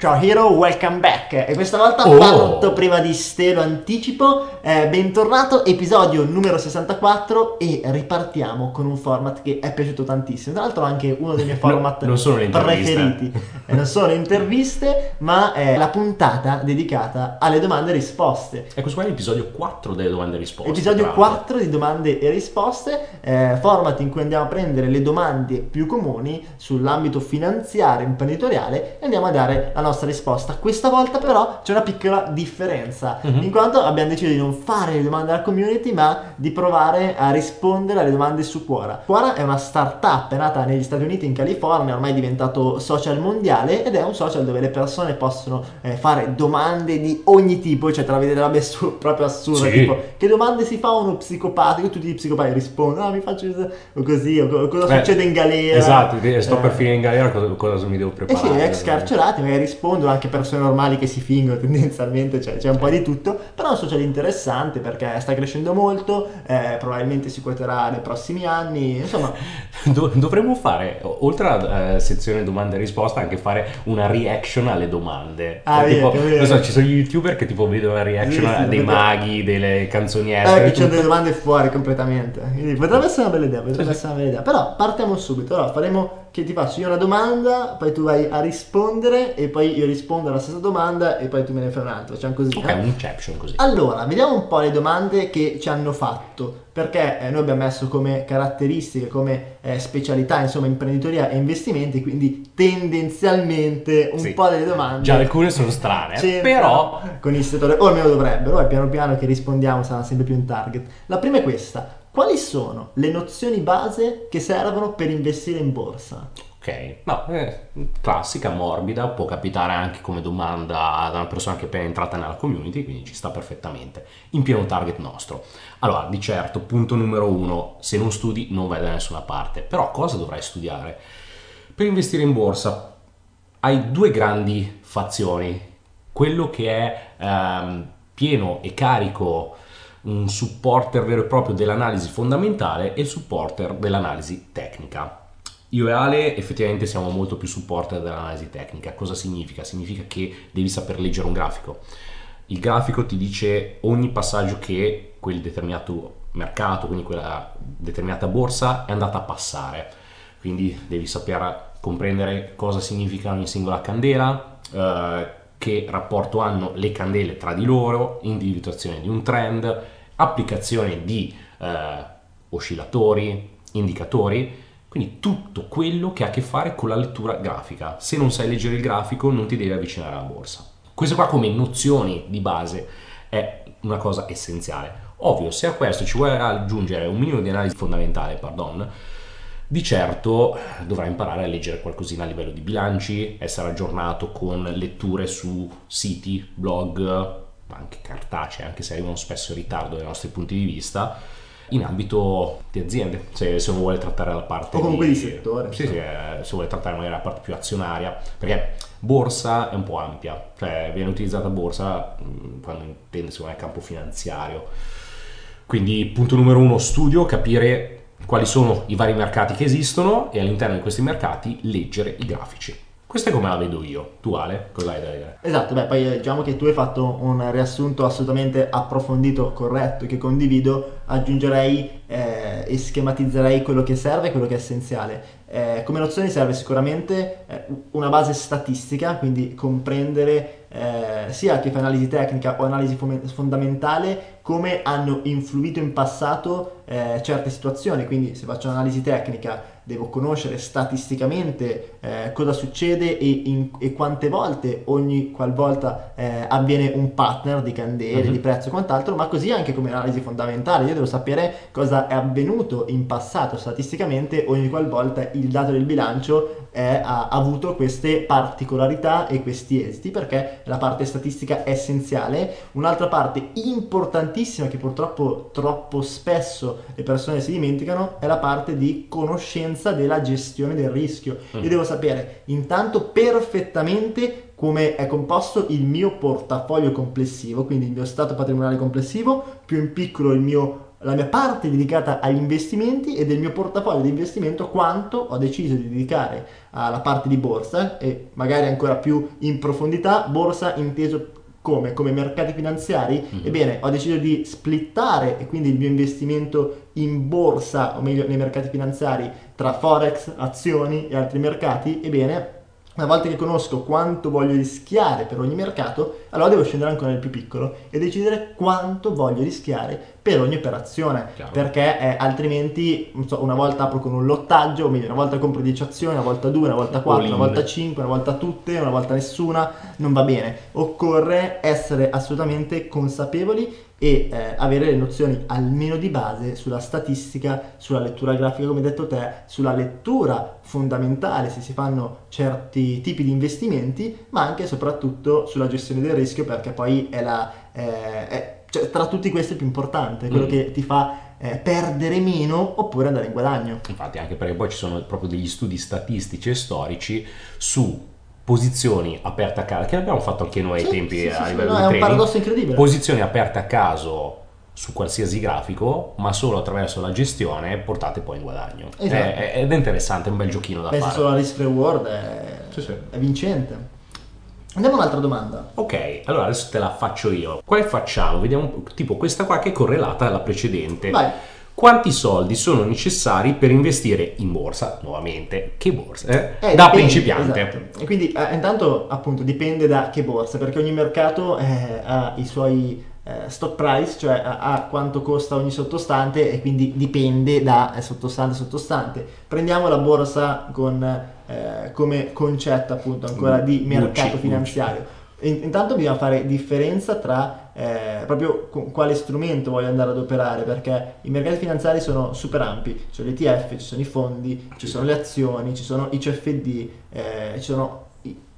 Ciao Hero, welcome back. E questa volta Oh. parto prima di ste, lo anticipo. Eh, bentornato, episodio numero 64 e ripartiamo con un format che è piaciuto tantissimo. Tra l'altro anche uno dei miei No, format interviste. preferiti. Eh, non sono interviste, ma è la puntata dedicata alle domande e risposte. E questo qua è l'episodio 4 delle domande e risposte. Episodio l'altro. 4 di domande e risposte, eh, format in cui andiamo a prendere le domande più comuni sull'ambito finanziario e imprenditoriale e andiamo a dare la nostra risposta. Questa volta però c'è una piccola differenza, Mhm. in quanto abbiamo deciso di non fare le domande alla community, ma di provare a rispondere alle domande su Quora. Quora è una startup, nata negli Stati Uniti, in California, ormai è diventato social mondiale ed è un social dove le persone possono eh, fare domande di ogni tipo, cioè te la vedete robe assu- proprio assurde, Sì. tipo che domande si fa uno psicopatico? Tutti i psicopatici rispondono, ah mi faccio o così, o co- cosa Beh, succede in galera? Esatto, sto Eh, per finire in galera, cosa, cosa mi devo eh preparare? sì, ex carcerati magari rispondono, anche persone normali che si fingono tendenzialmente, cioè, c'è un po' di tutto, però è un social interessante perché sta crescendo molto, eh, probabilmente si quoterà nei prossimi anni, insomma, Do- dovremmo fare, oltre alla eh, sezione domande e risposte, anche fare una reaction alle domande. Ah, Cioè, vero, tipo, non so, ci sono gli youtuber che tipo vedono la reaction Sì, sì, dei maghi, delle canzoniere. eh, che c'è delle domande fuori completamente, quindi potrebbe essere una bella idea, potrebbe sì. essere una bella idea, però partiamo subito, allora faremo che ti faccio io una domanda, poi tu vai a rispondere e poi io rispondo alla stessa domanda e poi tu me ne fai un'altra, facciamo così. Ok, eh? un inception così. Allora, vediamo un po' le domande che ci hanno fatto, perché eh, noi abbiamo messo come caratteristiche, come eh, specialità, insomma, imprenditoria e investimenti, quindi tendenzialmente un Sì. po' delle domande Già alcune sono strane, però con il settore, o almeno dovrebbero, e piano piano che rispondiamo sarà sempre più un target. La prima è questa, quali sono le nozioni base che servono per investire in borsa? Ok, no, eh, classica, morbida, può capitare anche come domanda da una persona che è appena entrata nella community, quindi ci sta perfettamente, in pieno target nostro. Allora, di certo, punto numero uno, se non studi non vai da nessuna parte, però cosa dovrai studiare? Per investire in borsa hai due grandi fazioni, quello che è ehm, pieno e carico un supporter vero e proprio dell'analisi fondamentale e il supporter dell'analisi tecnica. Io e Ale effettivamente siamo molto più supporter dell'analisi tecnica. Cosa significa? Significa che devi saper leggere un grafico. Il grafico ti dice ogni passaggio che quel determinato mercato, quindi quella determinata borsa è andata a passare. Quindi devi saper comprendere cosa significa ogni singola candela, eh, che rapporto hanno le candele tra di loro, individuazione di un trend, applicazione di eh, oscillatori, indicatori, quindi tutto quello che ha a che fare con la lettura grafica. Se non sai leggere il grafico non ti devi avvicinare alla borsa. Questo qua come nozioni di base è una cosa essenziale. Ovvio, se a questo ci vuoi aggiungere un minimo di analisi fondamentale, pardon, di certo dovrai imparare a leggere qualcosina a livello di bilanci, essere aggiornato con letture su siti, blog, anche cartacei, anche se arrivano spesso in ritardo dai nostri punti di vista, in ambito di aziende, se, se uno vuole trattare la parte O comunque di settore, Sì, sì, eh, se vuole trattare magari la parte più azionaria, perché borsa è un po' ampia, cioè viene utilizzata borsa mh, quando intende secondo me il campo finanziario. Quindi punto numero uno, studio, capire quali sono i vari mercati che esistono e all'interno di questi mercati leggere i grafici. Questa è come la vedo io. Tu Ale, cosa hai da dire? Esatto, beh, poi eh, diciamo che tu hai fatto un riassunto assolutamente approfondito, corretto, che condivido, aggiungerei eh, e schematizzerei quello che serve e quello che è essenziale. Eh, come nozioni serve sicuramente eh, una base statistica, quindi comprendere eh, sia che fa analisi tecnica o analisi fome- fondamentale come hanno influito in passato eh, certe situazioni, quindi se faccio un'analisi tecnica devo conoscere statisticamente eh, cosa succede e, in- e quante volte ogni qualvolta eh, avviene un partner di candele, Mhm. di prezzo e quant'altro, ma così anche come analisi fondamentale. Io devo sapere cosa è avvenuto in passato statisticamente ogni qualvolta il dato del bilancio è- ha avuto queste particolarità e questi esiti, perché la parte statistica è essenziale. Un'altra parte importantissima che purtroppo troppo spesso le persone si dimenticano è la parte di conoscenza della gestione del rischio. Mm. Io devo sapere intanto perfettamente come è composto il mio portafoglio complessivo, quindi il mio stato patrimoniale complessivo, più in piccolo il mio la mia parte dedicata agli investimenti e del mio portafoglio di investimento quanto ho deciso di dedicare alla parte di borsa e magari ancora più in profondità, borsa inteso come? Come mercati finanziari? Mm-hmm. Ebbene, ho deciso di splittare e quindi il mio investimento in borsa, o meglio nei mercati finanziari, tra forex, azioni e altri mercati. Ebbene, una volta che conosco quanto voglio rischiare per ogni mercato, allora devo scendere ancora nel più piccolo e decidere quanto voglio rischiare per ogni operazione, Chiaro. perché eh, altrimenti so, una volta apro con un lottaggio, o meglio, una volta compro 10 azioni, una volta 2, una volta 4, una volta 5, una volta tutte, una volta nessuna, non va bene. Occorre essere assolutamente consapevoli e eh, avere le nozioni almeno di base sulla statistica, sulla lettura grafica come hai detto te, sulla lettura fondamentale se si fanno certi tipi di investimenti, ma anche e soprattutto sulla gestione del rischio perché poi è la... Eh, è, cioè, tra tutti questi è più importante, quello mm. che ti fa eh, perdere meno oppure andare in guadagno. Infatti, anche perché poi ci sono proprio degli studi statistici e storici su posizioni aperte a caso, che abbiamo fatto anche noi ai sì, tempi sì, a livello no, di. È un paradosso incredibile. Posizioni aperte a caso su qualsiasi grafico, ma solo attraverso la gestione portate poi in guadagno. Esatto. È, ed è interessante, è un bel giochino da Penso fare. solo a risk reward è, sì, sì. è vincente. Andiamo a un'altra domanda. Ok, allora adesso te la faccio io. Quale facciamo? Vediamo tipo questa qua che è correlata alla precedente. Vai quanti soldi sono necessari per investire in borsa nuovamente che borsa eh? Eh, da dipende, principiante esatto. e quindi eh, intanto appunto dipende da che borsa perché ogni mercato eh, ha i suoi eh, stock price cioè a, quanto costa ogni sottostante e quindi dipende da eh, sottostante sottostante prendiamo la borsa con come concetto appunto ancora di mercato finanziario. Intanto bisogna fare differenza tra eh, proprio con quale strumento voglio andare ad operare, perché i mercati finanziari sono super ampi, ci sono gli ETF, ci sono i fondi, ci sono le azioni, ci sono i CFD, eh, ci sono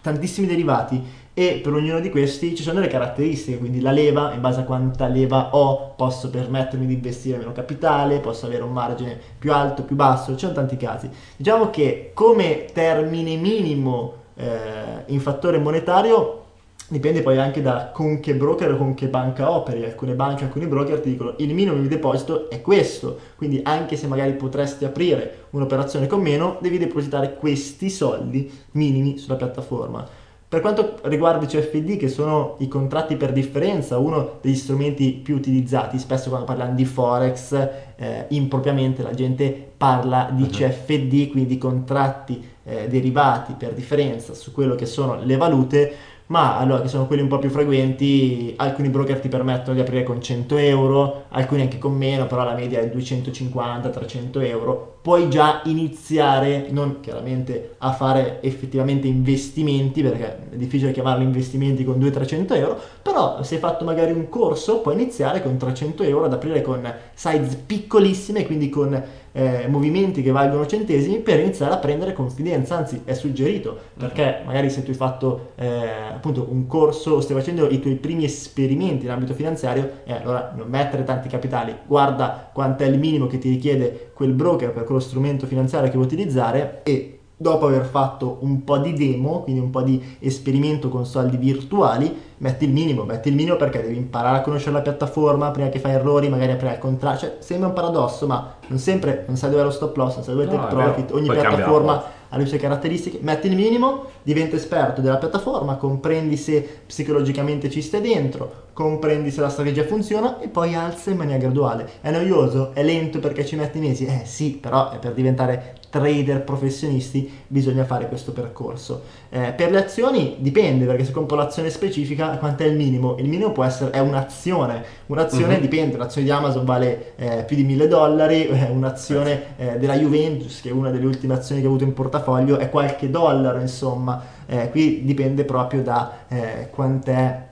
tantissimi derivati e per ognuno di questi ci sono delle caratteristiche, quindi la leva, in base a quanta leva ho, posso permettermi di investire meno capitale, posso avere un margine più alto, più basso, ci sono tanti casi. Diciamo che come termine minimo eh, in fattore monetario dipende poi anche da con che broker o con che banca operi. Alcune banche, alcuni broker ti dicono il minimo di deposito è questo, quindi anche se magari potresti aprire un'operazione con meno, devi depositare questi soldi minimi sulla piattaforma. Per quanto riguarda i CFD, che sono i contratti per differenza, uno degli strumenti più utilizzati, spesso quando parliamo di Forex, eh, impropriamente la gente parla di uh-huh. CFD, quindi contratti eh, derivati per differenza su quello che sono le valute, ma allora che sono quelli un po' più frequenti, alcuni broker ti permettono di aprire con 100 euro, alcuni anche con meno, però la media è 250-300 euro. Puoi già iniziare, non chiaramente a fare effettivamente investimenti, perché è difficile chiamarli investimenti con 200-300 euro, però se hai fatto magari un corso puoi iniziare con 300 euro ad aprire con size piccolissime, quindi con eh, movimenti che valgono centesimi per iniziare a prendere confidenza, anzi è suggerito perché mhm. magari se tu hai fatto eh, appunto un corso stai facendo i tuoi primi esperimenti in ambito finanziario, eh, allora non mettere tanti capitali, guarda quanto è il minimo che ti richiede quel broker per quello strumento finanziario che vuoi utilizzare e dopo aver fatto un po' di demo, quindi un po' di esperimento con soldi virtuali, metti il minimo, metti il minimo perché devi imparare a conoscere la piattaforma prima che fai errori, magari aprire al contrario, cioè sembra un paradosso, ma non sempre, non sai dove è lo stop loss, non sai dove è il no, profit, ogni Poi piattaforma ha le sue caratteristiche, metti il minimo, diventa esperto della piattaforma, comprendi se psicologicamente ci stai dentro, comprendi se la strategia funziona e poi alza in maniera graduale. È noioso, è lento perché ci metti mesi? Eh sì, però per diventare trader professionisti bisogna fare questo percorso. Eh, per le azioni dipende perché se compro l'azione specifica quanto è il minimo? Il minimo può essere è un'azione, un'azione uh-huh. dipende, l'azione di Amazon vale eh, più di 1000 dollari, eh, un'azione eh, della Juventus che è una delle ultime azioni che ho avuto in portafoglio è qualche dollaro insomma, eh, qui dipende proprio da eh, quant'è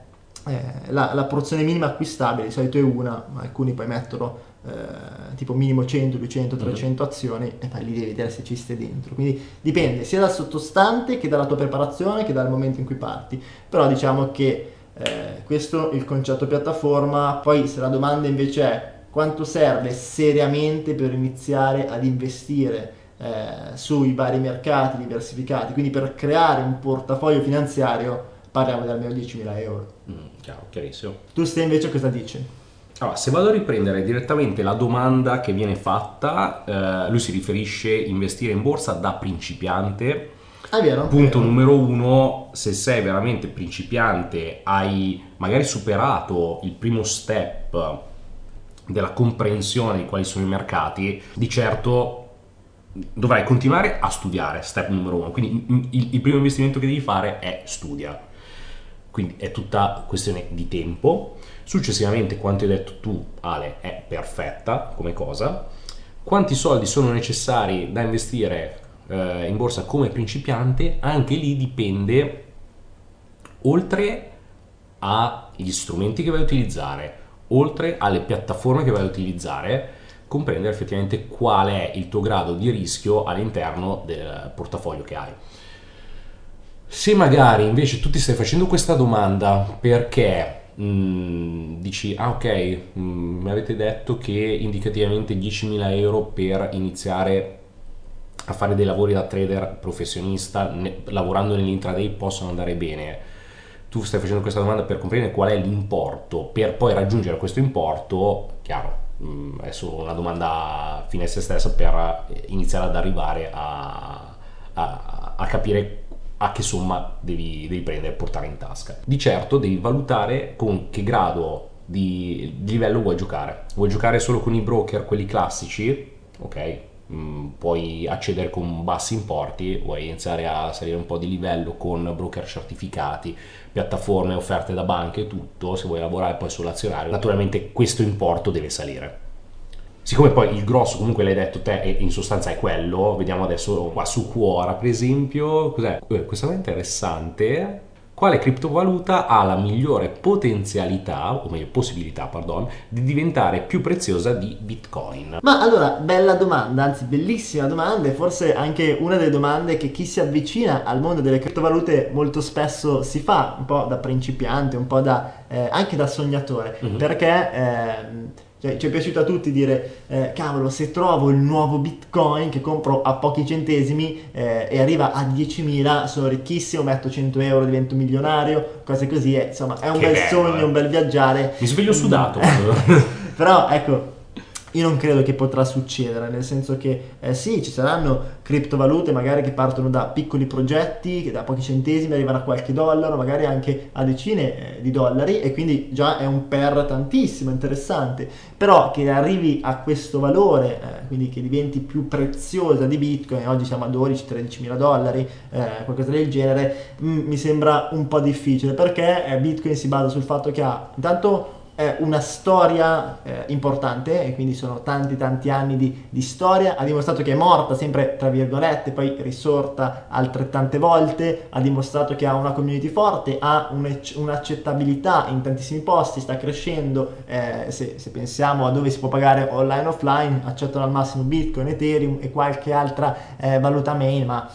la, la porzione minima acquistabile, di solito è una, ma alcuni poi mettono eh, tipo minimo 100, 200, 300 mm-hmm. azioni e poi lì devi vedere se ci stai dentro. Quindi dipende sia dal sottostante che dalla tua preparazione che dal momento in cui parti. Però diciamo che eh, questo è il concetto piattaforma. Poi se la domanda invece è quanto serve seriamente per iniziare ad investire eh, sui vari mercati diversificati, quindi per creare un portafoglio finanziario parliamo di almeno 10.000 euro. Mm, chiaro, chiarissimo. Tu stai invece cosa dici? Allora, se vado a riprendere direttamente la domanda che viene fatta, eh, lui si riferisce a investire in borsa da principiante. Ah, vero? Punto numero uno, se sei veramente principiante, hai magari superato il primo step della comprensione di quali sono i mercati, di certo dovrai continuare a studiare, step numero uno. Quindi il, il primo investimento che devi fare è studia. Quindi è tutta questione di tempo. Successivamente, quanto hai detto tu, Ale, è perfetta come cosa. Quanti soldi sono necessari da investire eh, in borsa come principiante? Anche lì dipende, oltre agli strumenti che vai a utilizzare, oltre alle piattaforme che vai a utilizzare, comprendere effettivamente qual è il tuo grado di rischio all'interno del portafoglio che hai. Se magari invece tu ti stai facendo questa domanda perché mm, dici, ah ok, mh, mm, mi avete detto che indicativamente 10.000 euro per iniziare a fare dei lavori da trader professionista, ne, lavorando nell'intraday possono andare bene. Tu stai facendo questa domanda per comprendere qual è l'importo, per poi raggiungere questo importo, chiaro, mm, è solo una domanda fine a se stessa per iniziare ad arrivare a, a, a capire a che somma devi, devi, prendere e portare in tasca. Di certo devi valutare con che grado di, livello vuoi giocare. Vuoi giocare solo con i broker, quelli classici? Ok, mm, puoi accedere con bassi importi, vuoi iniziare a salire un po' di livello con broker certificati, piattaforme offerte da banche e tutto, se vuoi lavorare poi sull'azionario, naturalmente questo importo deve salire siccome poi il grosso comunque l'hai detto te e in sostanza è quello, vediamo adesso qua su Quora per esempio, cos'è? Eh, questo è interessante, quale criptovaluta ha la migliore potenzialità, o meglio possibilità, pardon, di diventare più preziosa di Bitcoin? Ma allora, bella domanda, anzi bellissima domanda e forse anche una delle domande che chi si avvicina al mondo delle criptovalute molto spesso si fa, un po' da principiante, un po' da, eh, anche da sognatore, mm-hmm. perché... Eh, cioè, ci è piaciuto a tutti dire, eh, cavolo, se trovo il nuovo Bitcoin che compro a pochi centesimi eh, e arriva a 10.000, sono ricchissimo, metto 100 euro, divento milionario, cose così, eh, insomma, è un che bel bello, sogno, eh. un bel viaggiare. Mi sveglio sudato. Però, ecco, io non credo che potrà succedere, nel senso che eh, sì, ci saranno criptovalute magari che partono da piccoli progetti, che da pochi centesimi arrivano a qualche dollaro, magari anche a decine eh, di dollari e quindi già è un per tantissimo interessante, però che arrivi a questo valore, eh, quindi che diventi più preziosa di Bitcoin, oggi siamo a 12-13 mila dollari, eh, qualcosa del genere, mh, mm, mi sembra un po' difficile perché eh, Bitcoin si basa sul fatto che ha intanto è una storia eh, importante e quindi sono tanti tanti anni di, di, storia, ha dimostrato che è morta sempre tra virgolette, poi risorta altrettante volte, ha dimostrato che ha una community forte, ha un'accettabilità in tantissimi posti, sta crescendo, eh, se, se, pensiamo a dove si può pagare online o offline, accettano al massimo Bitcoin, Ethereum e qualche altra eh, valuta main, ma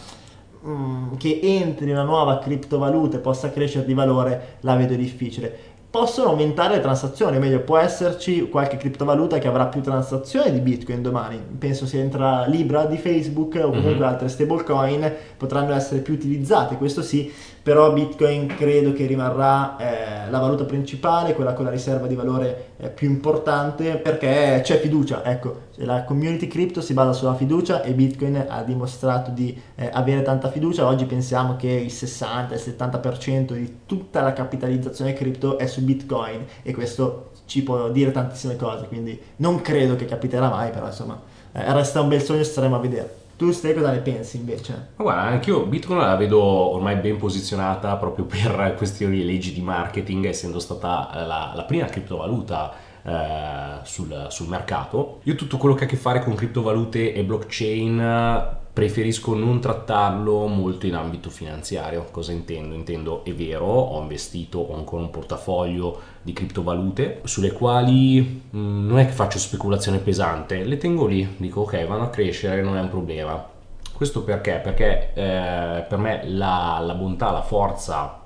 mm, che entri una nuova criptovaluta e possa crescere di valore la vedo difficile possono aumentare le transazioni, o meglio può esserci qualche criptovaluta che avrà più transazioni di Bitcoin domani, penso se entra Libra di Facebook o comunque mm-hmm. altre stablecoin potranno essere più utilizzate, questo sì, però Bitcoin credo che rimarrà eh, la valuta principale, quella con la riserva di valore eh, più importante perché c'è fiducia, ecco, la community crypto si basa sulla fiducia e Bitcoin ha dimostrato di eh, avere tanta fiducia, oggi pensiamo che il 60, il 70% di tutta la capitalizzazione crypto è su Bitcoin e questo ci può dire tantissime cose, quindi non credo che capiterà mai, però insomma eh, resta un bel sogno, staremo a vedere. Tu stai cosa ne pensi invece? Ma guarda, anch'io Bitcoin la vedo ormai ben posizionata proprio per questioni di leggi di marketing, essendo stata la, la prima criptovaluta eh, sul, sul, mercato. Io tutto quello che ha a che fare con criptovalute e blockchain preferisco non trattarlo molto in ambito finanziario. Cosa intendo? Intendo è vero, ho investito, ho ancora un portafoglio di criptovalute sulle quali mh, mm, non è che faccio speculazione pesante, le tengo lì, dico ok, vanno a crescere, non è un problema. Questo perché? Perché eh, per me la, la bontà, la forza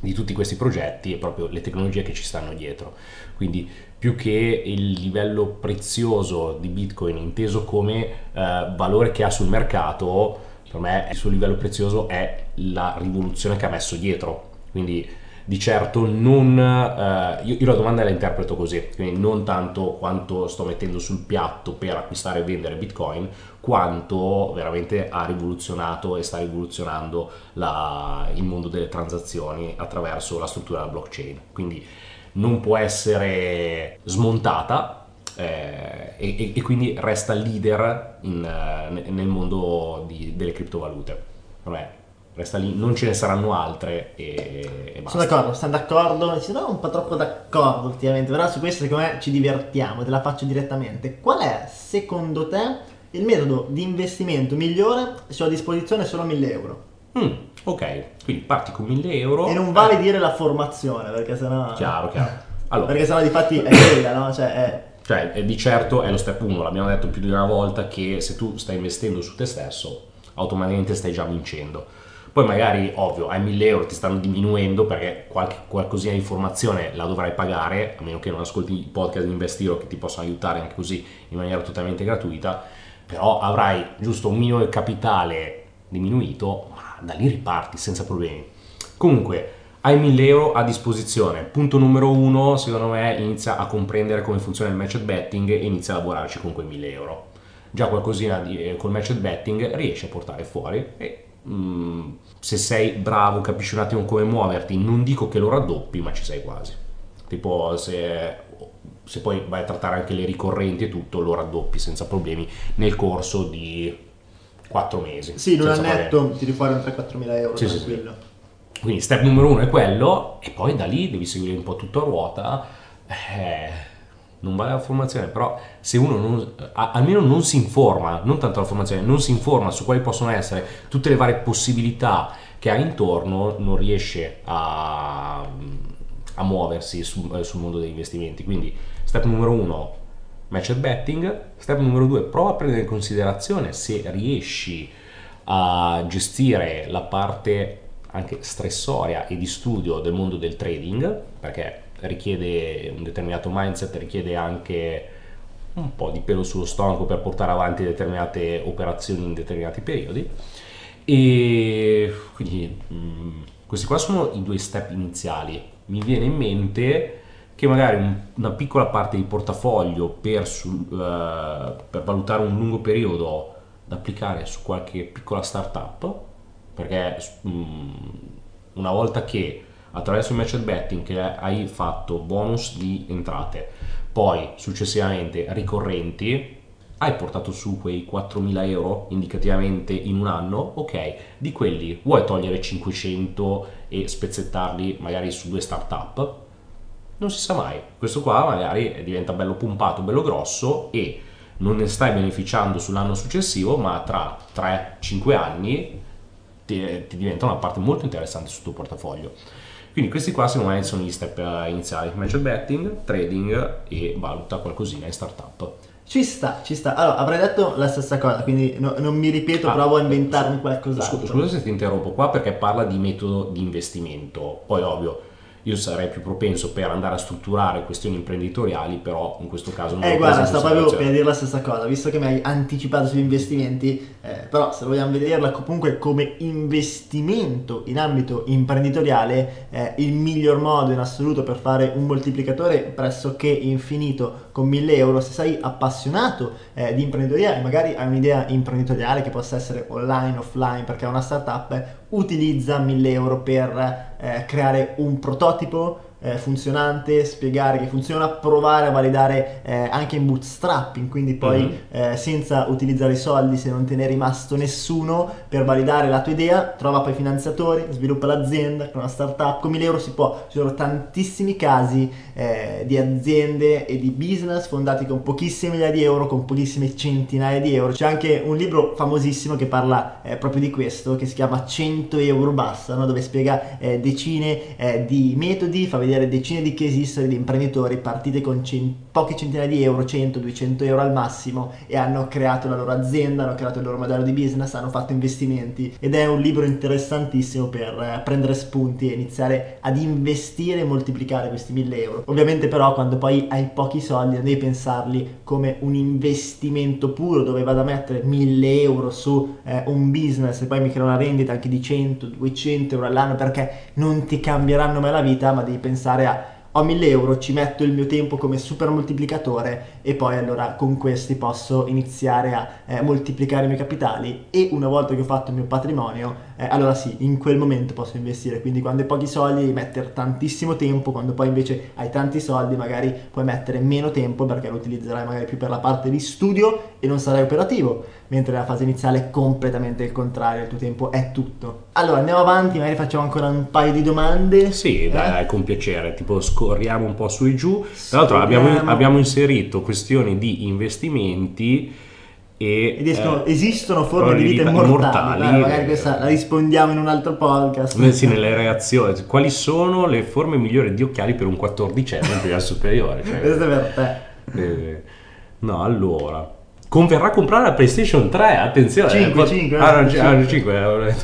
di tutti questi progetti è proprio le tecnologie che ci stanno dietro. Quindi più che il livello prezioso di Bitcoin inteso come eh, valore che ha sul mercato, per me il suo livello prezioso è la rivoluzione che ha messo dietro. Quindi di certo non... Eh, io, io, la domanda la interpreto così, quindi non tanto quanto sto mettendo sul piatto per acquistare e vendere Bitcoin, quanto veramente ha rivoluzionato e sta rivoluzionando la, il mondo delle transazioni attraverso la struttura della blockchain. Quindi non può essere smontata eh, e, e, quindi resta leader in, eh, nel mondo di, delle criptovalute. Vabbè, resta lì, non ce ne saranno altre e, e basta. Sono d'accordo, stanno d'accordo, sono un po' troppo d'accordo ultimamente, però su questo secondo me ci divertiamo, te la faccio direttamente. Qual è secondo te il metodo di investimento migliore se ho a disposizione solo 1000 euro? Mm, ok, quindi parti con 1000 euro. E non vale eh. dire la formazione, perché sennò... Chiaro, chiaro. Allora. Perché sennò di fatti è quella, no? Cioè, è... cioè, di certo è lo step 1, l'abbiamo detto più di una volta, che se tu stai investendo su te stesso, automaticamente stai già vincendo poi magari, ovvio, hai 1000 euro ti stanno diminuendo perché qualche, qualcosina di informazione la dovrai pagare, a meno che non ascolti i podcast di Investiro che ti possono aiutare anche così in maniera totalmente gratuita, però avrai giusto un minimo del capitale diminuito, da lì riparti senza problemi. Comunque, hai 1000 euro a disposizione. Punto numero uno, secondo me, inizia a comprendere come funziona il match betting e inizia a lavorarci con quei 1000 euro. Già qualcosina di, eh, col match betting riesci a portare fuori e mm, se sei bravo, capisci un attimo come muoverti, non dico che lo raddoppi, ma ci sei quasi. Tipo se, se poi vai a trattare anche le ricorrenti e tutto, lo raddoppi senza problemi nel corso di 4 mesi. Sì, in un annetto problemi. tiri fuori un 3-4 mila euro sì, tranquillo. Sì, Quindi step numero uno è quello e poi da lì devi seguire un po' tutto a ruota. Eh, non vale la formazione, però se uno non, almeno non si informa, non tanto la formazione, non si informa su quali possono essere tutte le varie possibilità che ha intorno, non riesce a, a muoversi su, eh, sul mondo degli investimenti. Quindi step numero uno, match betting, step numero due, prova a prendere in considerazione se riesci a gestire la parte anche stressoria e di studio del mondo del trading, perché richiede un determinato mindset, richiede anche un po' di pelo sullo stomaco per portare avanti determinate operazioni in determinati periodi. E quindi mh, mm, questi qua sono i due step iniziali. Mi viene in mente che magari un, una piccola parte di portafoglio per, sul, uh, per valutare un lungo periodo da applicare su qualche piccola startup, perché mm, una volta che attraverso il match betting che hai fatto bonus di entrate, poi successivamente ricorrenti, hai portato su quei 4.000 euro indicativamente in un anno, ok, di quelli vuoi togliere 500 e spezzettarli magari su due startup? Non si sa mai, questo qua magari diventa bello pompato, bello grosso e non ne stai beneficiando sull'anno successivo, ma tra 3-5 anni ti, ti diventa una parte molto interessante sul tuo portafoglio. Quindi questi qua secondo me sono gli step eh, iniziali, match betting, trading e valuta qualcosina in startup. Ci sta, ci sta. Allora, avrei detto la stessa cosa, quindi no, non mi ripeto, ah, provo a inventarmi qualcos'altro. Scusa, scusa se ti interrompo qua perché parla di metodo di investimento. Poi ovvio, io sarei più propenso per andare a strutturare questioni imprenditoriali, però in questo caso non Eh, guarda, sto proprio per dire la stessa cosa, visto che mi hai anticipato sugli investimenti, eh, però se vogliamo vederla comunque come investimento in ambito imprenditoriale, eh, il miglior modo in assoluto per fare un moltiplicatore pressoché infinito con 1000 euro, se sei appassionato eh, di imprenditoria e magari hai un'idea imprenditoriale che possa essere online, offline, perché è una startup, utilizza 1000 euro per eh, creare un prototipo eh, funzionante, spiegare che funziona, provare a validare eh, anche in bootstrapping, quindi poi mm-hmm. eh, senza utilizzare i soldi se non te ne è rimasto nessuno per validare la tua idea, trova poi finanziatori, sviluppa l'azienda con una startup, con 1000 euro si può, ci sono tantissimi casi eh, di aziende e di business fondati con pochissime migliaia di euro, con pochissime centinaia di euro. C'è anche un libro famosissimo che parla eh, proprio di questo, che si chiama 100 euro bastano, dove spiega eh, decine di metodi, fa vedere vedere decine di case history di imprenditori partite con centinaia poche centinaia di euro, 100, 200 euro al massimo e hanno creato la loro azienda, hanno creato il loro modello di business, hanno fatto investimenti ed è un libro interessantissimo per eh, prendere spunti e iniziare ad investire e moltiplicare questi 1000 euro. Ovviamente però quando poi hai pochi soldi devi pensarli come un investimento puro dove vado a mettere 1000 euro su eh, un business e poi mi creo una vendita anche di 100, 200 euro all'anno perché non ti cambieranno mai la vita ma devi pensare a ho 1000 euro, ci metto il mio tempo come super moltiplicatore e poi allora con questi posso iniziare a eh, moltiplicare i miei capitali e una volta che ho fatto il mio patrimonio, eh, allora sì, in quel momento posso investire. Quindi quando hai pochi soldi devi mettere tantissimo tempo, quando poi invece hai tanti soldi magari puoi mettere meno tempo perché lo utilizzerai magari più per la parte di studio e non sarai operativo, mentre nella fase iniziale è completamente il contrario, il tuo tempo è tutto. Allora andiamo avanti, magari facciamo ancora un paio di domande. Sì, dai, dai, con piacere, tipo scorriamo un po' su e giù. Tra l'altro abbiamo, abbiamo inserito questioni di investimenti e, Ed escono, eh, esistono forme di vita immortali, immortali Dai, magari questa la rispondiamo in un altro podcast. Eh, sì, nelle reazioni. Quali sono le forme migliori di occhiali per un quattordicenne in superiore? Cioè, Questo è per te. Eh, no, allora. Converrà comprare la PlayStation 3, attenzione. 5, 5. Ah, 5. 5.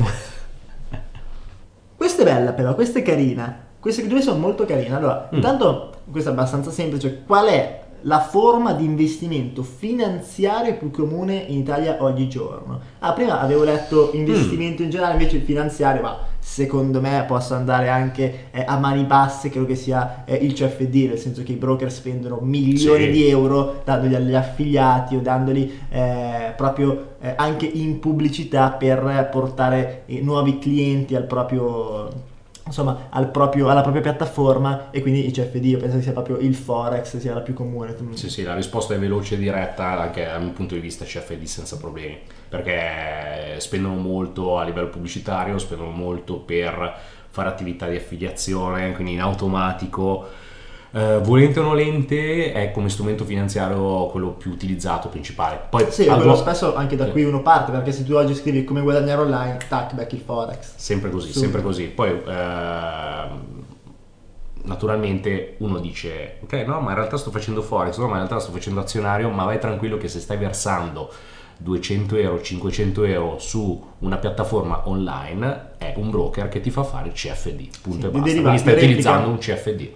Questa è bella però, questa è carina. Queste due sono molto carine. Allora, mm. intanto, questa è abbastanza semplice. Qual è la forma di investimento finanziario più comune in Italia oggigiorno? Ah, prima avevo letto investimento mm. in generale, invece il finanziario, ma secondo me posso andare anche eh, a mani basse, credo che sia eh, il CFD, nel senso che i broker spendono milioni sì. di euro dandoli agli affiliati o dandoli eh, proprio eh, anche in pubblicità per portare eh, nuovi clienti al proprio insomma al proprio, alla propria piattaforma e quindi i CFD io penso che sia proprio il Forex sia la più comune. Sì sì la risposta è veloce e diretta anche dal mio punto di vista CFD senza problemi perché spendono molto a livello pubblicitario spendono molto per fare attività di affiliazione quindi in automatico Uh, volente o nolente è come strumento finanziario quello più utilizzato principale. Poi sì, quello spesso anche da qui uno parte perché se tu oggi scrivi come guadagnare online tac back il forex. Sempre così Subito. sempre così. Poi uh, naturalmente uno dice ok no ma in realtà sto facendo forex no ma in realtà sto facendo azionario ma vai tranquillo che se stai versando 200 euro, 500 euro su una piattaforma online è un broker che ti fa fare il CFD punto sì, e basta. Quindi stai utilizzando un CFD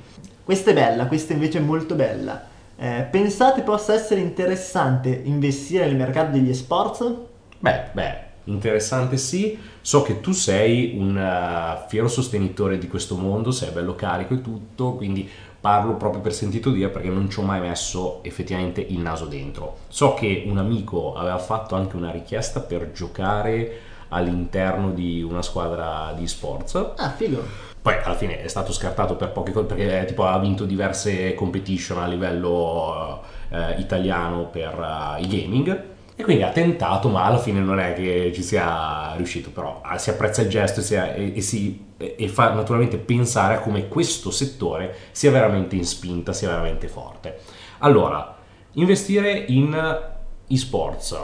questa è bella, questa invece è molto bella. Eh, pensate possa essere interessante investire nel mercato degli esports? Beh, beh, interessante sì. So che tu sei un uh, fiero sostenitore di questo mondo, sei bello carico e tutto, quindi parlo proprio per sentito dire perché non ci ho mai messo effettivamente il naso dentro. So che un amico aveva fatto anche una richiesta per giocare all'interno di una squadra di sports. Ah, figo poi alla fine è stato scartato per poche cose perché tipo, ha vinto diverse competition a livello eh, italiano per uh, i gaming e quindi ha tentato ma alla fine non è che ci sia riuscito però ah, si apprezza il gesto e, si, e, e, si, e fa naturalmente pensare a come questo settore sia veramente in spinta sia veramente forte allora investire in esports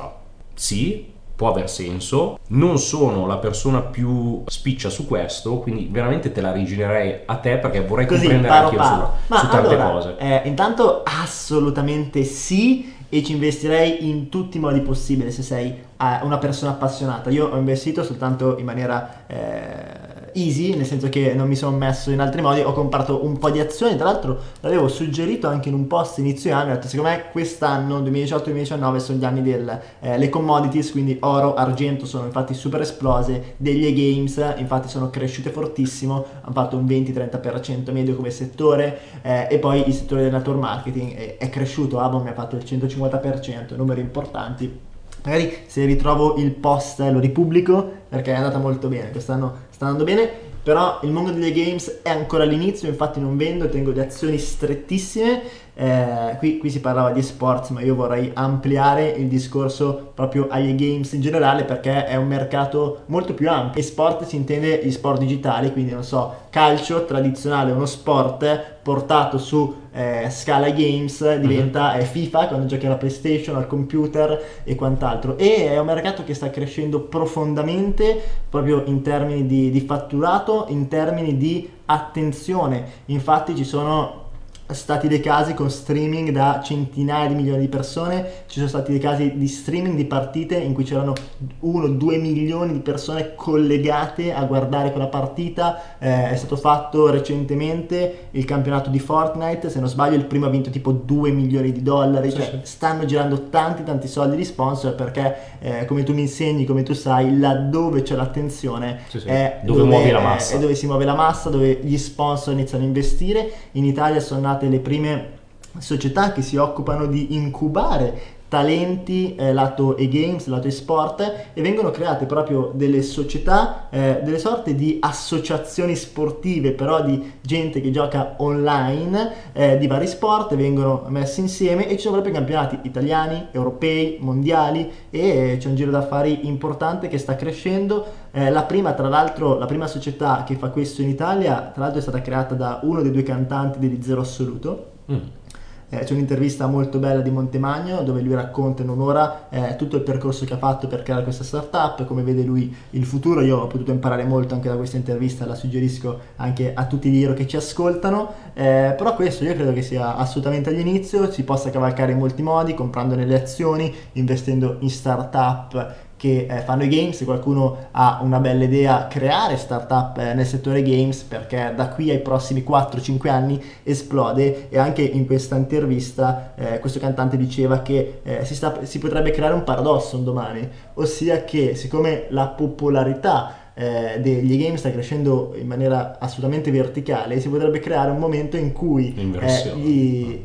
sì può aver senso. Non sono la persona più spiccia su questo, quindi veramente te la rigirerei a te perché vorrei Così, comprendere paro, anche io su, su tante allora, cose. Eh, intanto assolutamente sì e ci investirei in tutti i modi possibili se sei eh, una persona appassionata. Io ho investito soltanto in maniera eh, easy, nel senso che non mi sono messo in altri modi, ho comprato un po' di azioni, tra l'altro l'avevo suggerito anche in un post inizio anno, ho detto secondo me quest'anno, 2018-2019, sono gli anni delle eh, commodities, quindi oro, argento sono infatti super esplose, degli games infatti sono cresciute fortissimo, hanno fatto un 20-30% medio come settore eh, e poi il settore del network marketing è, è cresciuto, Avon mi ha fatto il 150%, numeri importanti magari se ritrovo il post lo ripubblico perché è andata molto bene quest'anno sta andando bene, però il mondo delle games è ancora all'inizio, infatti non vendo, tengo le azioni strettissime, eh, qui, qui, si parlava di sports, ma io vorrei ampliare il discorso proprio agli games in generale perché è un mercato molto più ampio. E sport si intende gli sport digitali, quindi non so, calcio tradizionale, uno sport portato su eh, scala games diventa mm-hmm. FIFA quando giochi alla PlayStation, al computer e quant'altro. E è un mercato che sta crescendo profondamente proprio in termini di, di fatturato, in termini di attenzione. Infatti ci sono stati dei casi con streaming da centinaia di milioni di persone, ci sono stati dei casi di streaming di partite in cui c'erano 1-2 milioni di persone collegate a guardare quella partita, eh, è stato fatto recentemente il campionato di Fortnite, se non sbaglio il primo ha vinto tipo 2 milioni di dollari, Sì, cioè sì. stanno girando tanti tanti soldi di sponsor perché eh, come tu mi insegni, come tu sai, laddove c'è l'attenzione Sì, è Dove muovi la massa. è dove si muove la massa, dove gli sponsor iniziano a investire. In Italia sono nate le prime società che si occupano di incubare talenti eh, lato e-games, lato e-sport e vengono create proprio delle società, eh, delle sorte di associazioni sportive però di gente che gioca online eh, di vari sport, vengono messi insieme e ci sono proprio campionati italiani, europei, mondiali e c'è un giro d'affari importante che sta crescendo. Eh, la prima, tra l'altro, la prima società che fa questo in Italia, tra l'altro è stata creata da uno dei due cantanti degli Zero Assoluto. Mm. Eh, c'è un'intervista molto bella di Montemagno dove lui racconta in un'ora eh, tutto il percorso che ha fatto per creare questa startup, come vede lui il futuro. Io ho potuto imparare molto anche da questa intervista, la suggerisco anche a tutti gli Iro che ci ascoltano. Eh, però questo io credo che sia assolutamente all'inizio, si possa cavalcare in molti modi, comprando nelle azioni, investendo in startup che eh, fanno i games, se qualcuno ha una bella idea, creare startup eh, nel settore games perché da qui ai prossimi 4-5 anni esplode e anche in questa intervista eh, questo cantante diceva che eh, si, sta- si potrebbe creare un paradosso un domani, ossia che siccome la popolarità eh, degli game sta crescendo in maniera assolutamente verticale, si potrebbe creare un momento in cui eh, gli,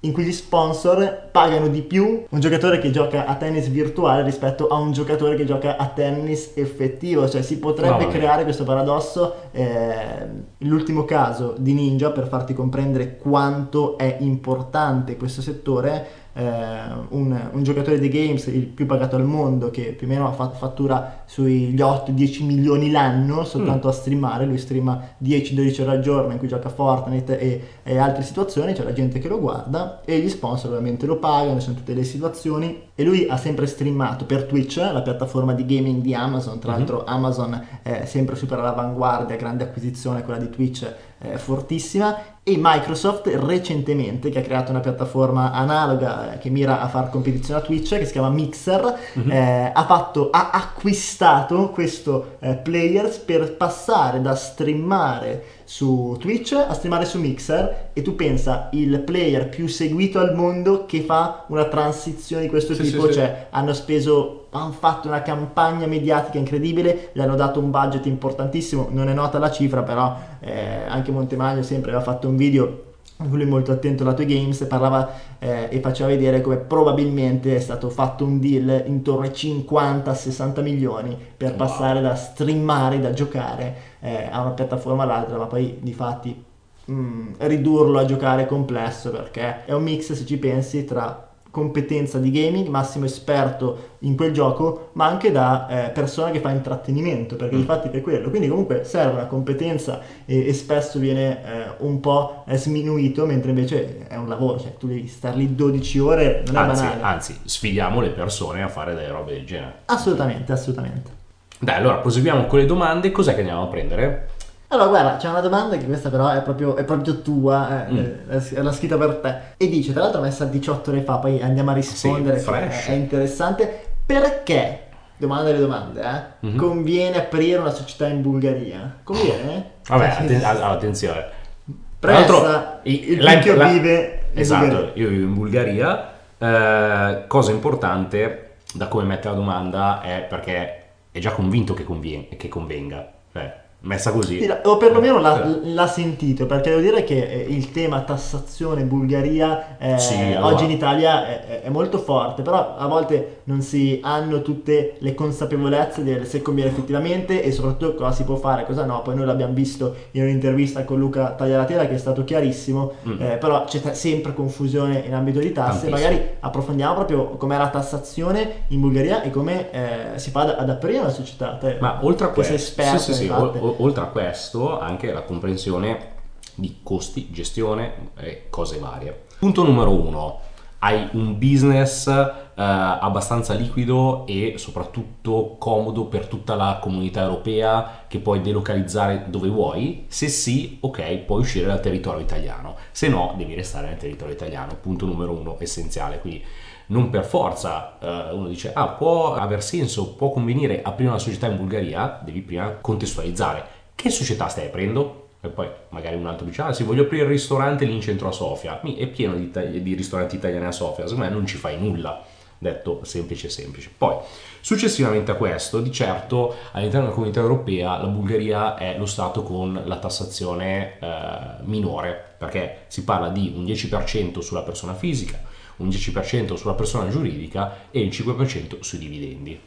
in cui gli sponsor pagano di più un giocatore che gioca a tennis virtuale rispetto a un giocatore che gioca a tennis effettivo, cioè si potrebbe mia. creare questo paradosso. eh, l'ultimo caso di Ninja per farti comprendere quanto è importante questo settore. Eh, un, un giocatore di games, il più pagato al mondo, che più o meno fa- fattura sugli 8-10 milioni l'anno soltanto a streamare. Lui streama 10-12 ore al giorno in cui gioca Fortnite e, e altre situazioni. C'è la gente che lo guarda e gli sponsor ovviamente lo pagano, ci sono tutte le situazioni. E lui ha sempre streamato per Twitch, la piattaforma di gaming di Amazon. Tra Mhm. l'altro, Amazon è sempre super all'avanguardia, grande acquisizione quella di Twitch eh, fortissima e Microsoft recentemente che ha creato una piattaforma analoga eh, che mira a far competizione a Twitch che si chiama Mixer Mhm. eh, ha fatto ha acquistato questo eh, players per passare da streamare su Twitch a streamare su Mixer e tu pensa il player più seguito al mondo che fa una transizione di questo Sì, tipo sì, sì. cioè hanno speso hanno fatto una campagna mediatica incredibile gli hanno dato un budget importantissimo non è nota la cifra però eh, anche Montemagno sempre aveva fatto un video lui è molto attento ai lato games parlava eh, e faceva vedere come probabilmente è stato fatto un deal intorno ai 50-60 milioni per Wow. passare da streamare, da giocare eh, a una piattaforma all'altra, ma poi di fatti mh, ridurlo a giocare è complesso perché è un mix se ci pensi tra competenza di gaming, massimo esperto in quel gioco, ma anche da eh, persona che fa intrattenimento, perché Mm. di fatti è quello. Quindi comunque serve una competenza e, e spesso viene eh, un po' eh, sminuito, mentre invece è un lavoro, cioè tu devi star lì 12 ore, non è Anzi, banale. anzi, sfidiamo le persone a fare delle robe del genere. Assolutamente, assolutamente. Dai, allora proseguiamo con le domande. Cos'è che andiamo a prendere? Allora, guarda, c'è una domanda che questa però è proprio, è proprio tua, eh, Mm. eh, è, l'ha scritta per te. E dice, tra l'altro messa 18 ore fa, poi andiamo a rispondere, Sì, fresh. è, è interessante. Perché, domanda delle domande, eh, Mhm. conviene aprire una società in Bulgaria? Conviene? Vabbè, Cioè, atten- sì, all- attenzione. Pressa, il la- la- vive Esatto, Bulgaria. io vivo in Bulgaria. Eh, cosa importante da come mette la domanda è perché è già convinto che, convien- che convenga. Cioè, messa così. Sì, O perlomeno l'ha, Eh. l'ha sentito, perché devo dire che eh, il tema tassazione Bulgaria eh, Sì, allora. oggi in Italia è, è- molto forte, però a volte non si hanno tutte le consapevolezze del se conviene effettivamente e soprattutto cosa si può fare, cosa no. Poi noi l'abbiamo visto in un'intervista con Luca Tagliaratela che è stato chiarissimo, Mm. eh, però c'è sempre confusione in ambito di tasse. Tantissimo. Magari approfondiamo proprio com'è la tassazione in Bulgaria e come eh, si fa ad, ad aprire una società. Te, Ma oltre a questo, sei esperto sì, sì, sì, o- oltre a questo, anche la comprensione di costi, gestione e cose varie. Punto numero uno. Hai un business abbastanza liquido e soprattutto comodo per tutta la comunità europea che puoi delocalizzare dove vuoi? Se sì, ok, puoi uscire dal territorio italiano, se no devi restare nel territorio italiano, punto numero uno essenziale. Quindi non per forza uh, uno dice ah può aver senso, può convenire aprire una società in Bulgaria, devi prima contestualizzare che società stai aprendo? E poi magari un altro dice ah se voglio aprire il ristorante lì in centro a Sofia, è pieno di, di ristoranti italiani a Sofia, secondo me non ci fai nulla detto semplice semplice. Poi, successivamente a questo, di certo all'interno della comunità europea la Bulgaria è lo Stato con la tassazione eh, minore, perché si parla di un 10% sulla persona fisica, un 10% sulla persona giuridica e il 5% sui dividendi.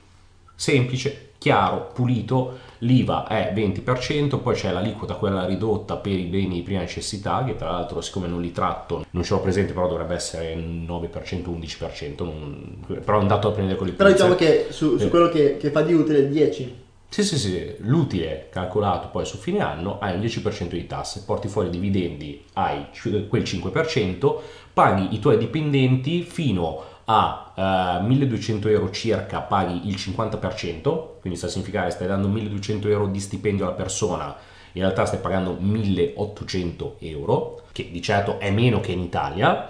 Semplice, chiaro, pulito, l'IVA è 20%, poi c'è l'aliquota quella ridotta per i beni di prima necessità, che tra l'altro siccome non li tratto, non ce l'ho presente, però dovrebbe essere 9%, 11%, non... però è un dato da prendere con le Però diciamo che su, su eh. quello che, che, fa di utile 10. Sì, sì, sì, l'utile calcolato poi su fine anno hai un 10% di tasse, porti fuori i dividendi, hai quel 5%, paghi i tuoi dipendenti fino a uh, 1200 euro circa paghi il 50%, quindi sta a significare che stai dando 1200 euro di stipendio alla persona, in realtà stai pagando 1800 euro, che di certo è meno che in Italia.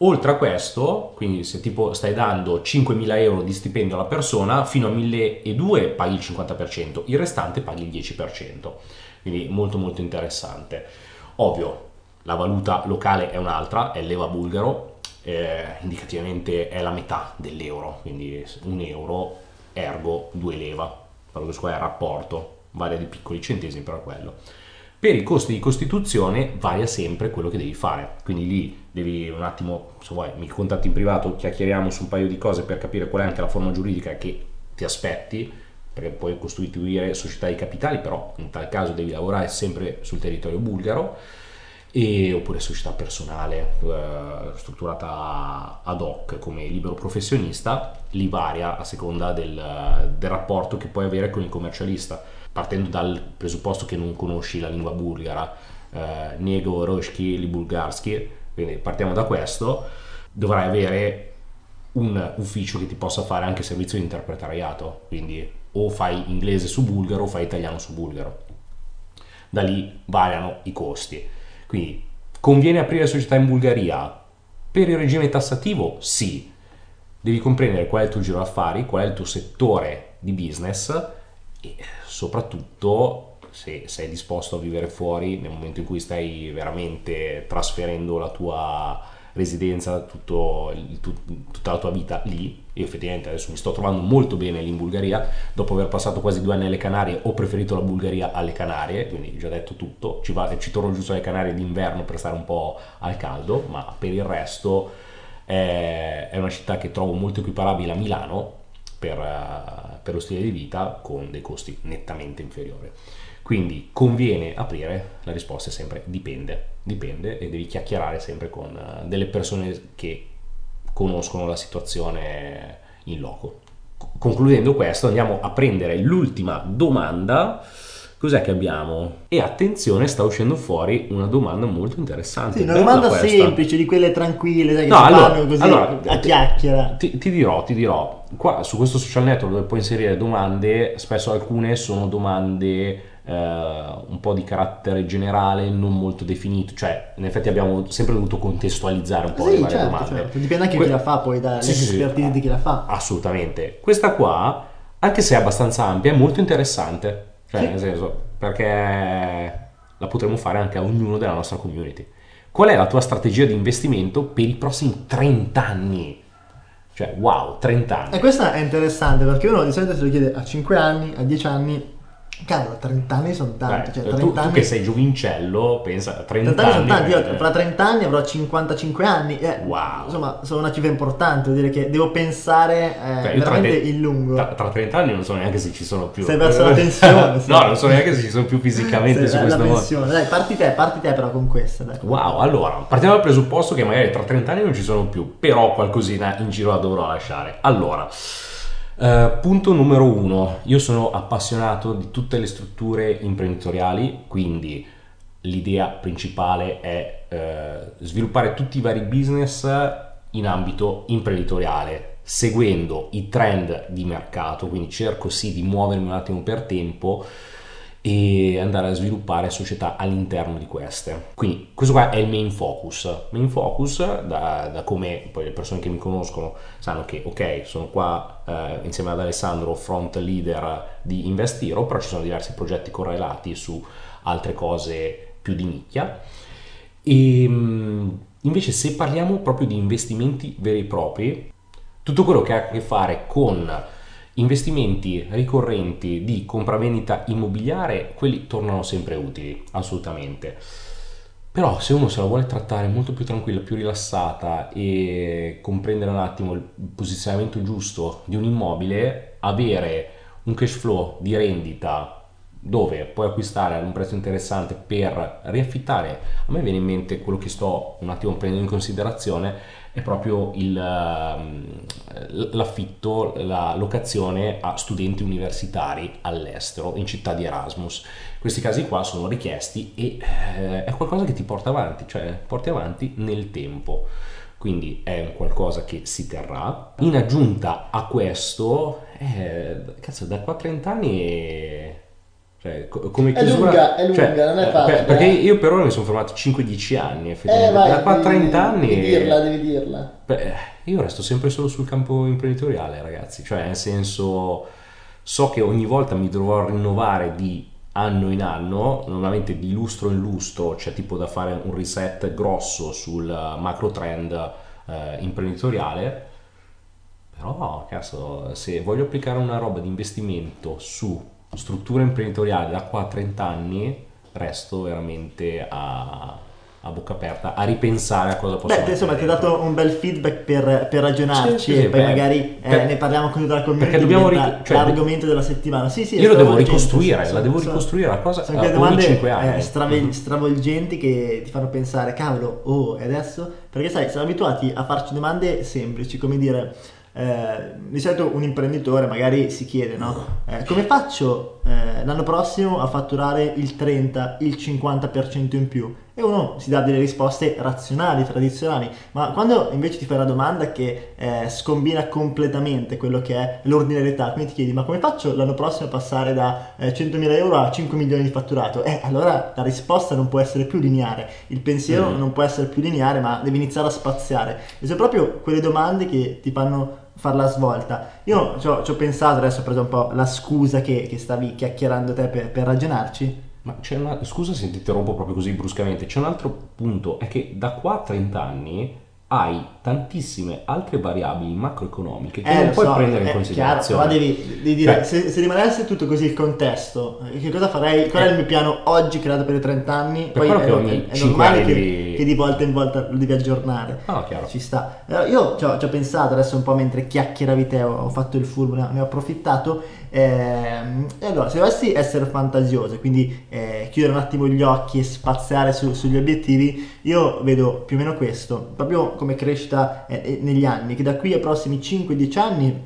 Oltre a questo, quindi se tipo stai dando 5.000 euro di stipendio alla persona, fino a 1.200 paghi il 50%, il restante paghi il 10%. Quindi molto molto interessante. Ovvio, la valuta locale è un'altra, è l'EVA bulgaro, eh, indicativamente è la metà dell'euro, quindi un euro ergo due leva, quello che è il rapporto, varia di piccoli centesimi per quello. Per i costi di costituzione varia sempre quello che devi fare, quindi lì devi un attimo, se vuoi, mi contatti in privato, chiacchieriamo su un paio di cose per capire qual è anche la forma giuridica che ti aspetti, perché puoi costituire società di capitali, però in tal caso devi lavorare sempre sul territorio bulgaro e, oppure società personale eh, strutturata ad hoc come libero professionista, li varia a seconda del, del, rapporto che puoi avere con il commercialista, partendo dal presupposto che non conosci la lingua bulgara, eh, nego roshki li bulgarski, quindi partiamo da questo, dovrai avere un ufficio che ti possa fare anche servizio di interpretariato, quindi o fai inglese su bulgaro o fai italiano su bulgaro. Da lì variano i costi quindi conviene aprire società in Bulgaria? Per il regime tassativo sì, devi comprendere qual è il tuo giro d'affari, qual è il tuo settore di business e soprattutto se sei disposto a vivere fuori nel momento in cui stai veramente trasferendo la tua residenza tutto, tutta la tua vita lì. E effettivamente adesso mi sto trovando molto bene lì in Bulgaria. Dopo aver passato quasi due anni alle Canarie ho preferito la Bulgaria alle Canarie quindi già detto tutto. Ci, va, ci torno giusto alle Canarie d'inverno per stare un po' al caldo ma per il resto è, è una città che trovo molto equiparabile a Milano per, per lo stile di vita con dei costi nettamente inferiori quindi conviene aprire? La risposta è sempre dipende, dipende e devi chiacchierare sempre con eh, delle persone che conoscono la situazione in loco. Concludendo questo andiamo a prendere l'ultima domanda Cos'è che abbiamo? E attenzione, sta uscendo fuori una domanda molto interessante. Sì, una domanda semplice, di quelle tranquille, che no, allora, fanno così allora, a chiacchiera. Ti, ti, dirò, ti dirò, qua su questo social network dove puoi inserire domande, spesso alcune sono domande eh, un po' di carattere generale, non molto definito, cioè in effetti abbiamo sempre dovuto contestualizzare un po' sì, le varie certo, domande. Certo. Dipende anche que- chi la fa poi, dalle sì, sì, di chi la fa. Assolutamente. Questa qua, anche se è abbastanza ampia, è molto interessante cioè, sì. nel senso, perché la potremmo fare anche a ognuno della nostra community. Qual è la tua strategia di investimento per i prossimi 30 anni? Cioè, wow, 30 anni. E questa è interessante perché uno di solito se lo chiede a 5 anni, a 10 anni, Cavolo, 30 anni sono tanti. Cioè, 30 tu, anni... tu, che sei giovincello, pensa, 30, 30 anni, sono tanti. Io fra 30 anni avrò 55 anni. Eh, wow. Insomma, sono una cifra importante. Vuol dire che devo pensare eh, cioè, veramente te, in lungo. Tra, tra, 30 anni non so neanche se ci sono più. Sei verso la pensione. no, non so neanche se ci sono più fisicamente su questo mondo. Dai, parti te, parti te però con questa. Dai. Wow, allora, partiamo dal presupposto che magari tra 30 anni non ci sono più, però qualcosina in giro la dovrò lasciare. Allora... Uh, punto numero uno, io sono appassionato di tutte le strutture imprenditoriali, quindi l'idea principale è uh, sviluppare tutti i vari business in ambito imprenditoriale, seguendo i trend di mercato, quindi cerco sì di muovermi un attimo per tempo e andare a sviluppare società all'interno di queste. Quindi questo qua è il main focus. Main focus, da, da come poi le persone che mi conoscono sanno che ok, sono qua eh, insieme ad Alessandro, front leader di Investiro, però ci sono diversi progetti correlati su altre cose più di nicchia. E invece se parliamo proprio di investimenti veri e propri, tutto quello che ha a che fare con investimenti ricorrenti di compravendita immobiliare, quelli tornano sempre utili, assolutamente. Però se uno se la vuole trattare molto più tranquilla, più rilassata e comprendere un attimo il posizionamento giusto di un immobile, avere un cash flow di rendita dove puoi acquistare ad un prezzo interessante per riaffittare, a me viene in mente quello che sto un attimo prendendo in considerazione, è proprio il, ehm, l'affitto, la locazione a studenti universitari all'estero, in città di Erasmus. Questi casi qua sono richiesti e eh, è qualcosa che ti porta avanti, cioè porti avanti nel tempo. Quindi è un qualcosa che si terrà. In aggiunta a questo, eh, cazzo, da qua a 30 anni cioè, come chiusura, è lunga, è lunga, cioè, non è facile. Perché eh. io per ora mi sono fermato 5-10 anni, effettivamente. Eh, vai, da qua a 30 anni. Devi dirla, devi dirla. Beh, io resto sempre solo sul campo imprenditoriale, ragazzi. Cioè, nel senso, so che ogni volta mi dovrò rinnovare di anno in anno, normalmente di lustro in lustro, c'è tipo da fare un reset grosso sul macro trend eh, imprenditoriale. Però, cazzo, se voglio applicare una roba di investimento su struttura imprenditoriale da qua a 30 anni resto veramente a, a bocca aperta a ripensare a cosa posso fare. Beh, insomma, ti ho dato un bel feedback per, per ragionarci sì, sì, e poi beh, magari eh, ne parliamo con la community perché dobbiamo ric- cioè, l'argomento della settimana. Sì, sì, io lo devo ricostruire, gente, la devo sono, ricostruire la cosa sono quelle domande eh, strave- stravolgenti che ti fanno pensare, cavolo, oh, e adesso? Perché sai, siamo abituati a farci domande semplici, come dire eh, di solito un imprenditore magari si chiede no? eh, come faccio eh, l'anno prossimo a fatturare il 30, il 50% in più e uno si dà delle risposte razionali, tradizionali, ma quando invece ti fai una domanda che eh, scombina completamente quello che è l'ordinarietà, quindi ti chiedi ma come faccio l'anno prossimo a passare da 100.000 eh, euro a 5 milioni di fatturato? Eh, allora la risposta non può essere più lineare, il pensiero mm. non può essere più lineare, ma devi iniziare a spaziare. E sono proprio quelle domande che ti fanno far la svolta. Io ci ho, ci ho, pensato, adesso ho preso un po' la scusa che, che stavi chiacchierando te per, per ragionarci. Ma c'è una. Scusa se ti interrompo proprio così bruscamente. C'è un altro punto: è che da qua a 30 anni hai tantissime altre variabili macroeconomiche che eh, non puoi so, prendere in considerazione. Chiaro, devi, devi dire, cioè, se, se, rimanesse tutto così il contesto, che cosa farei? Qual è il mio piano oggi creato per i 30 anni? Per Poi è, è, è normale che, devi... che, di volta in volta lo devi aggiornare. Ah, chiaro. Ci sta. Io ci ho, ci ho, pensato adesso un po' mentre chiacchieravi te, ho, ho fatto il furbo, ne ho approfittato e allora, se dovessi essere fantasioso, quindi eh, chiudere un attimo gli occhi e spaziare su, sugli obiettivi, io vedo più o meno questo, proprio come crescita eh, eh negli anni, che da qui ai prossimi 5-10 anni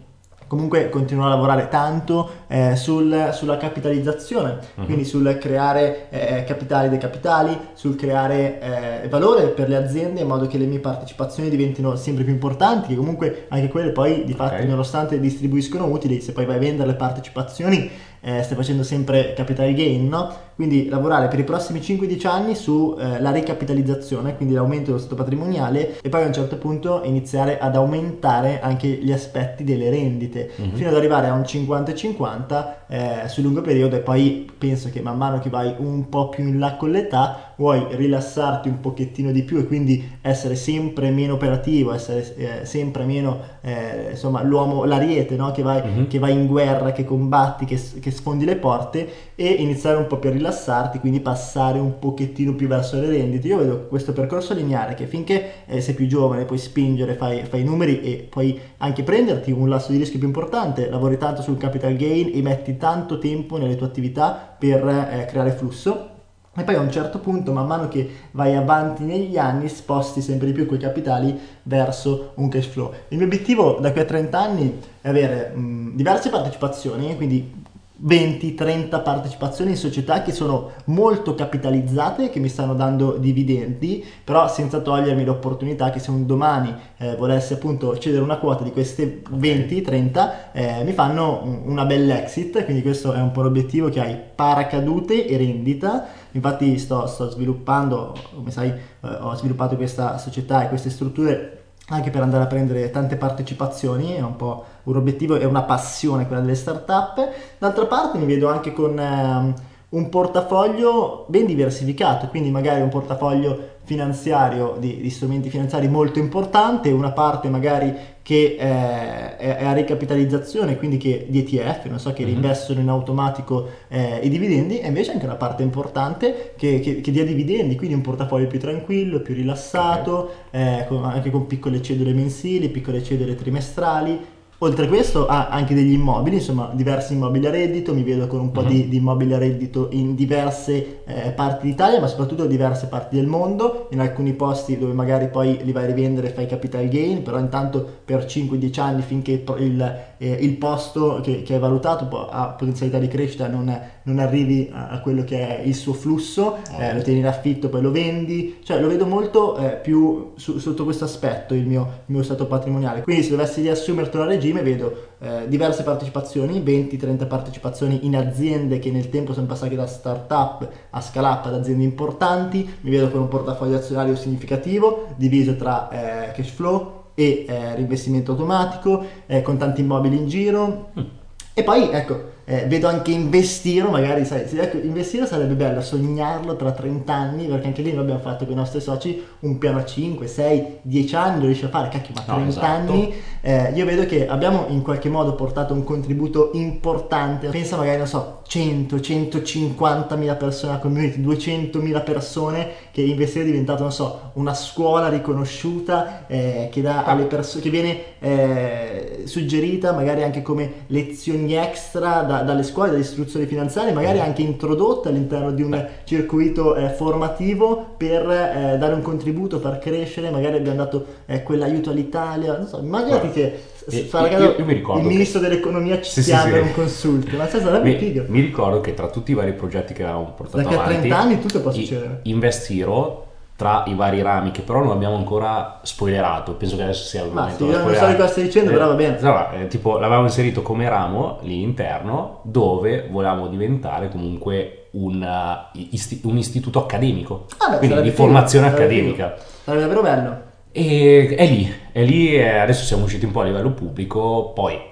comunque continuerò a lavorare tanto eh, sul, sulla capitalizzazione, uh-huh. quindi sul creare eh, capitali dei capitali, sul creare eh, valore per le aziende in modo che le mie partecipazioni diventino sempre più importanti, che comunque anche quelle poi di fatto okay. nonostante distribuiscono utili, se poi vai a vendere le partecipazioni eh, stai facendo sempre capital gain, no? Quindi lavorare per i prossimi 5-10 anni sulla eh, ricapitalizzazione, quindi l'aumento dello stato patrimoniale e poi a un certo punto iniziare ad aumentare anche gli aspetti delle rendite, mm-hmm. fino ad arrivare a un 50-50 eh, sul lungo periodo e poi penso che man mano che vai un po' più in là con l'età vuoi rilassarti un pochettino di più e quindi essere sempre meno operativo, essere eh, sempre meno eh, insomma l'uomo, l'ariete no? che, vai, mm-hmm. che vai in guerra, che combatti, che, che sfondi le porte e iniziare un po' più a rilassarti, quindi passare un pochettino più verso le rendite. Io vedo questo percorso lineare che finché eh, sei più giovane puoi spingere, fai, fai numeri e puoi anche prenderti un lasso di rischio più importante, lavori tanto sul capital gain e metti tanto tempo nelle tue attività per eh, creare flusso e poi a un certo punto, man mano che vai avanti negli anni, sposti sempre di più quei capitali verso un cash flow. Il mio obiettivo da qui a 30 anni è avere mh, diverse partecipazioni, quindi 20-30 partecipazioni in società che sono molto capitalizzate, che mi stanno dando dividendi, però senza togliermi l'opportunità che se un domani eh, volessi appunto cedere una quota di queste 20-30 eh, mi fanno una bella exit, quindi questo è un po' l'obiettivo che hai paracadute e rendita. Infatti sto, sto sviluppando, come sai, eh, ho sviluppato questa società e queste strutture anche per andare a prendere tante partecipazioni, è un po' un obiettivo e una passione quella delle startup. D'altra parte mi vedo anche con eh, un portafoglio ben diversificato, quindi magari un portafoglio finanziario di, di, strumenti finanziari molto importante, una parte magari che eh, è, è, a ricapitalizzazione, quindi che di ETF, non so, che mm-hmm. reinvestono in automatico eh, i dividendi, e invece anche una parte importante che, che, che, dia dividendi, quindi un portafoglio più tranquillo, più rilassato, okay. eh, con, anche con piccole cedole mensili, piccole cedole trimestrali, Oltre a questo ha anche degli immobili, insomma diversi immobili a reddito, mi vedo con un po' mm-hmm. di, di, immobili a reddito in diverse eh, parti d'Italia, ma soprattutto in diverse parti del mondo, in alcuni posti dove magari poi li vai a rivendere e fai capital gain, però intanto per 5-10 anni finché il, eh, il posto che, che, hai valutato ha potenzialità di crescita non, non arrivi a, a, quello che è il suo flusso, oh. eh, lo tieni in affitto, poi lo vendi, cioè lo vedo molto eh, più su, sotto questo aspetto il mio, il mio stato patrimoniale. Quindi se dovessi riassumertelo a regime, vedo eh, diverse partecipazioni, 20-30 partecipazioni in aziende che nel tempo sono passate da startup a scale up ad aziende importanti, mi vedo con un portafoglio azionario significativo diviso tra eh, cash flow e eh, reinvestimento automatico, eh, con tanti immobili in giro. Mm. E poi ecco, eh, vedo anche investire, magari sai, ecco, investire sarebbe bello, sognarlo tra 30 anni, perché anche lì noi abbiamo fatto con i nostri soci un piano a 5, 6, 10 anni, lo riesci a fare, cacchio, ma 30 no, esatto. anni, eh, io vedo che abbiamo in qualche modo portato un contributo importante, pensa magari, non so, 100, 150 mila persone alla community, 200 mila persone che investire è diventato, non so, una scuola riconosciuta eh, che, persone, che viene eh, suggerita magari anche come lezioni extra da, dalle scuole, dalle istruzioni finanziarie, magari mm. anche introdotte all'interno di un circuito eh, formativo per eh, dare un contributo, far crescere, magari abbiamo dato eh, quell'aiuto all'Italia, non so, immaginati che Fa, io, io, mi ricordo il ministro dell'economia ci sì, sia sì, sì. un consulto ma sarebbe mi, figo mi ricordo che tra tutti i vari progetti che avevamo portato da avanti 30 anni tutto può succedere Investiro tra i vari rami che però non abbiamo ancora spoilerato. Penso che adesso sia il momento ma sì, non so di cosa stai dicendo eh, però va bene. No, eh, tipo l'avevamo inserito come ramo lì interno dove volevamo diventare comunque un, uh, isti- un istituto accademico. Ah, beh, quindi di formazione accademica. Sarebbe davvero bello. E è lì, è lì, adesso siamo usciti un po' a livello pubblico, poi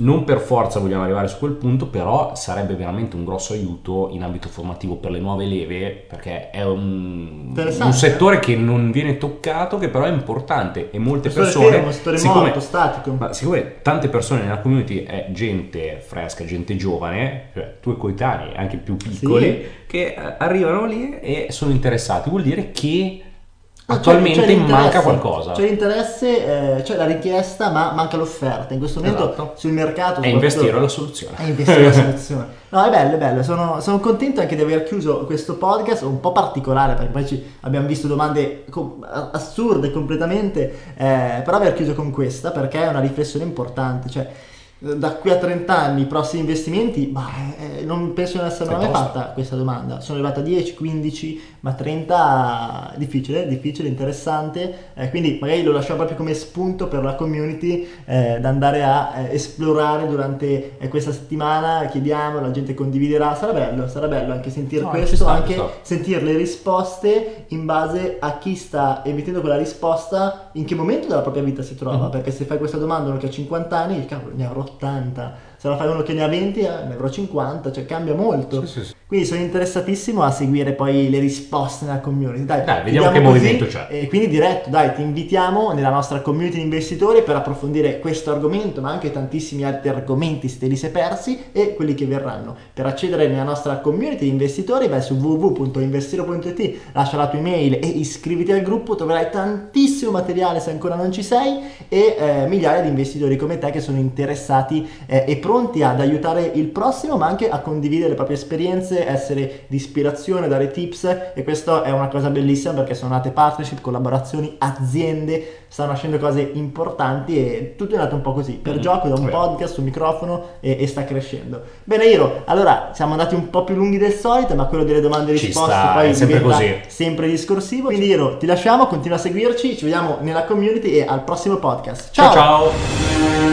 non per forza vogliamo arrivare su quel punto, però sarebbe veramente un grosso aiuto in ambito formativo per le nuove leve, perché è un, un settore che non viene toccato, che però è importante e molte persone... È un settore siccome, morto, statico. Ma siccome tante persone nella community è gente fresca, gente giovane, cioè tuoi coetanei, anche più piccoli, sì. che arrivano lì e sono interessati, vuol dire che attualmente c'è, c'è manca qualcosa. C'è l'interesse, eh, c'è la richiesta, ma manca l'offerta. In questo momento esatto. sul mercato... È investire la soluzione. È investire la soluzione. No, è bello, è bello. Sono, sono, contento anche di aver chiuso questo podcast, un po' particolare, perché poi ci abbiamo visto domande com- assurde completamente, eh, però aver chiuso con questa, perché è una riflessione importante. Cioè, da qui a 30 anni i prossimi investimenti, bah, eh, non penso di essere mai fatta questa domanda. Sono arrivata a 10, 15, ma 30 difficile, difficile, interessante. Eh, quindi magari lo lasciamo proprio come spunto per la community eh, da andare a eh, esplorare durante eh, questa settimana. Chiediamo, la gente condividerà. Sarà bello, sarà bello anche sentire no, questo, sta, anche sentire le risposte in base a chi sta emettendo quella risposta, in che momento della propria vita si trova. Mm-hmm. Perché se fai questa domanda uno che ha 50 anni, cavolo, ne avrò 80 se la fai uno che ne ha 20 ne avrò 50, cioè cambia molto. Sì, sì, sì. Quindi sono interessatissimo a seguire poi le risposte nella community. Dai, dai vediamo che movimento c'è. E quindi diretto, dai, ti invitiamo nella nostra community di investitori per approfondire questo argomento, ma anche tantissimi altri argomenti se te li sei persi e quelli che verranno. Per accedere nella nostra community di investitori vai su www.investiro.it, lascia la tua email e iscriviti al gruppo, troverai tantissimo materiale se ancora non ci sei e eh, migliaia di investitori come te che sono interessati eh, e pronti ad aiutare il prossimo, ma anche a condividere le proprie esperienze, essere di ispirazione, dare tips e questo è una cosa bellissima perché sono nate partnership, collaborazioni, aziende, stanno nascendo cose importanti e tutto è nato un po' così, per Mm, gioco, da un vero. podcast, un microfono e, e sta crescendo. Bene Iro, allora siamo andati un po' più lunghi del solito, ma quello delle domande e risposte sta, poi è sempre così. sempre discorsivo. Quindi Iro, ti lasciamo, continua a seguirci, ci vediamo nella community e al prossimo podcast. ciao. ciao.